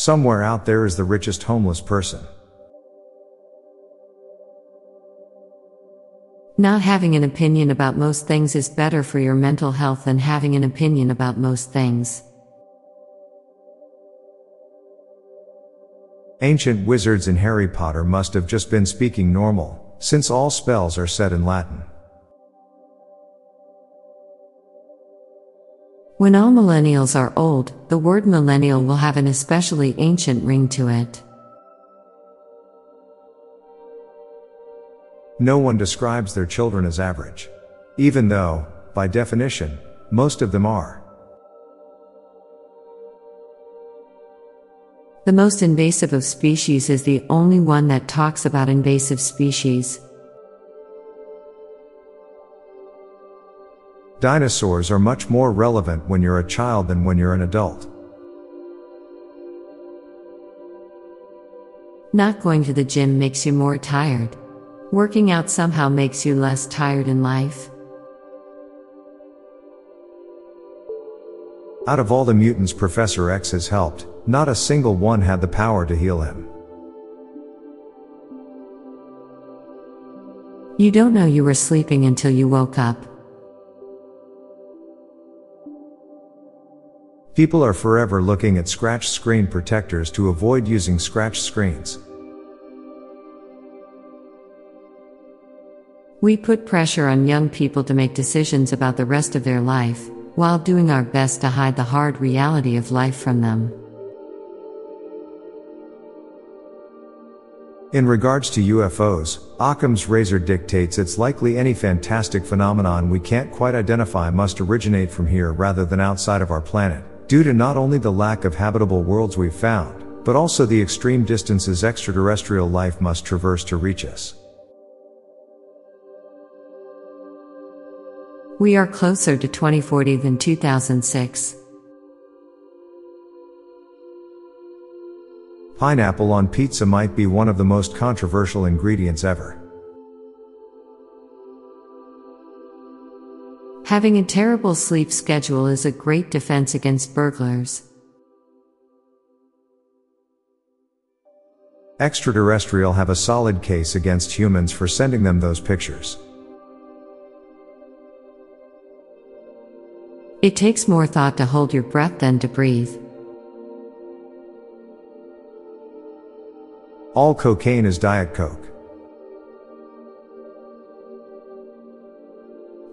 Somewhere out there is the richest homeless person. Not having an opinion about most things is better for your mental health than having an opinion about most things. Ancient wizards in Harry Potter must have just been speaking normal, since all spells are said in Latin. When all millennials are old, the word millennial will have an especially ancient ring to it. No one describes their children as average. Even though, by definition, most of them are. The most invasive of species is the only one that talks about invasive species. Dinosaurs are much more relevant when you're a child than when you're an adult. Not going to the gym makes you more tired. Working out somehow makes you less tired in life. Out of all the mutants Professor X has helped, not a single one had the power to heal him. You don't know you were sleeping until you woke up. People are forever looking at scratch screen protectors to avoid using scratch screens. We put pressure on young people to make decisions about the rest of their life, while doing our best to hide the hard reality of life from them. In regards to UFOs, Occam's razor dictates it's likely any fantastic phenomenon we can't quite identify must originate from here rather than outside of our planet due to not only the lack of habitable worlds we've found, but also the extreme distances extraterrestrial life must traverse to reach us. We are closer to 2040 than 2006. Pineapple on pizza might be one of the most controversial ingredients ever. Having a terrible sleep schedule is a great defense against burglars. Extraterrestrial have a solid case against humans for sending them those pictures. It takes more thought to hold your breath than to breathe. All cocaine is Diet Coke.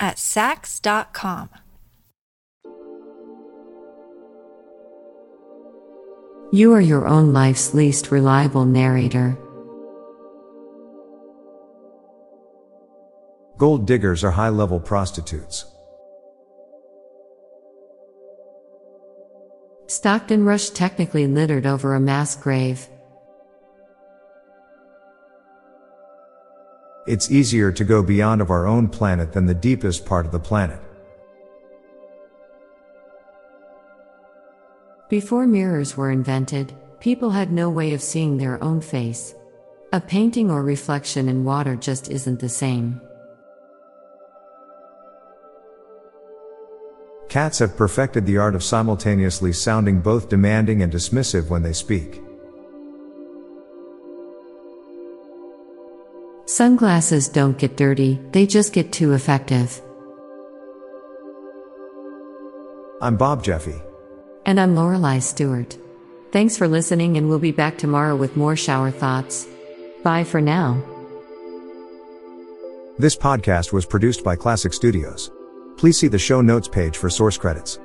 at Saks.com. You are your own life's least reliable narrator. Gold diggers are high level prostitutes. Stockton Rush technically littered over a mass grave. It's easier to go beyond of our own planet than the deepest part of the planet. Before mirrors were invented, people had no way of seeing their own face. A painting or reflection in water just isn't the same. Cats have perfected the art of simultaneously sounding both demanding and dismissive when they speak. Sunglasses don't get dirty, they just get too effective. I'm Bob Jeffy. And I'm Lorelei Stewart. Thanks for listening, and we'll be back tomorrow with more shower thoughts. Bye for now. This podcast was produced by Klassic Studios. Please see the show notes page for source credits.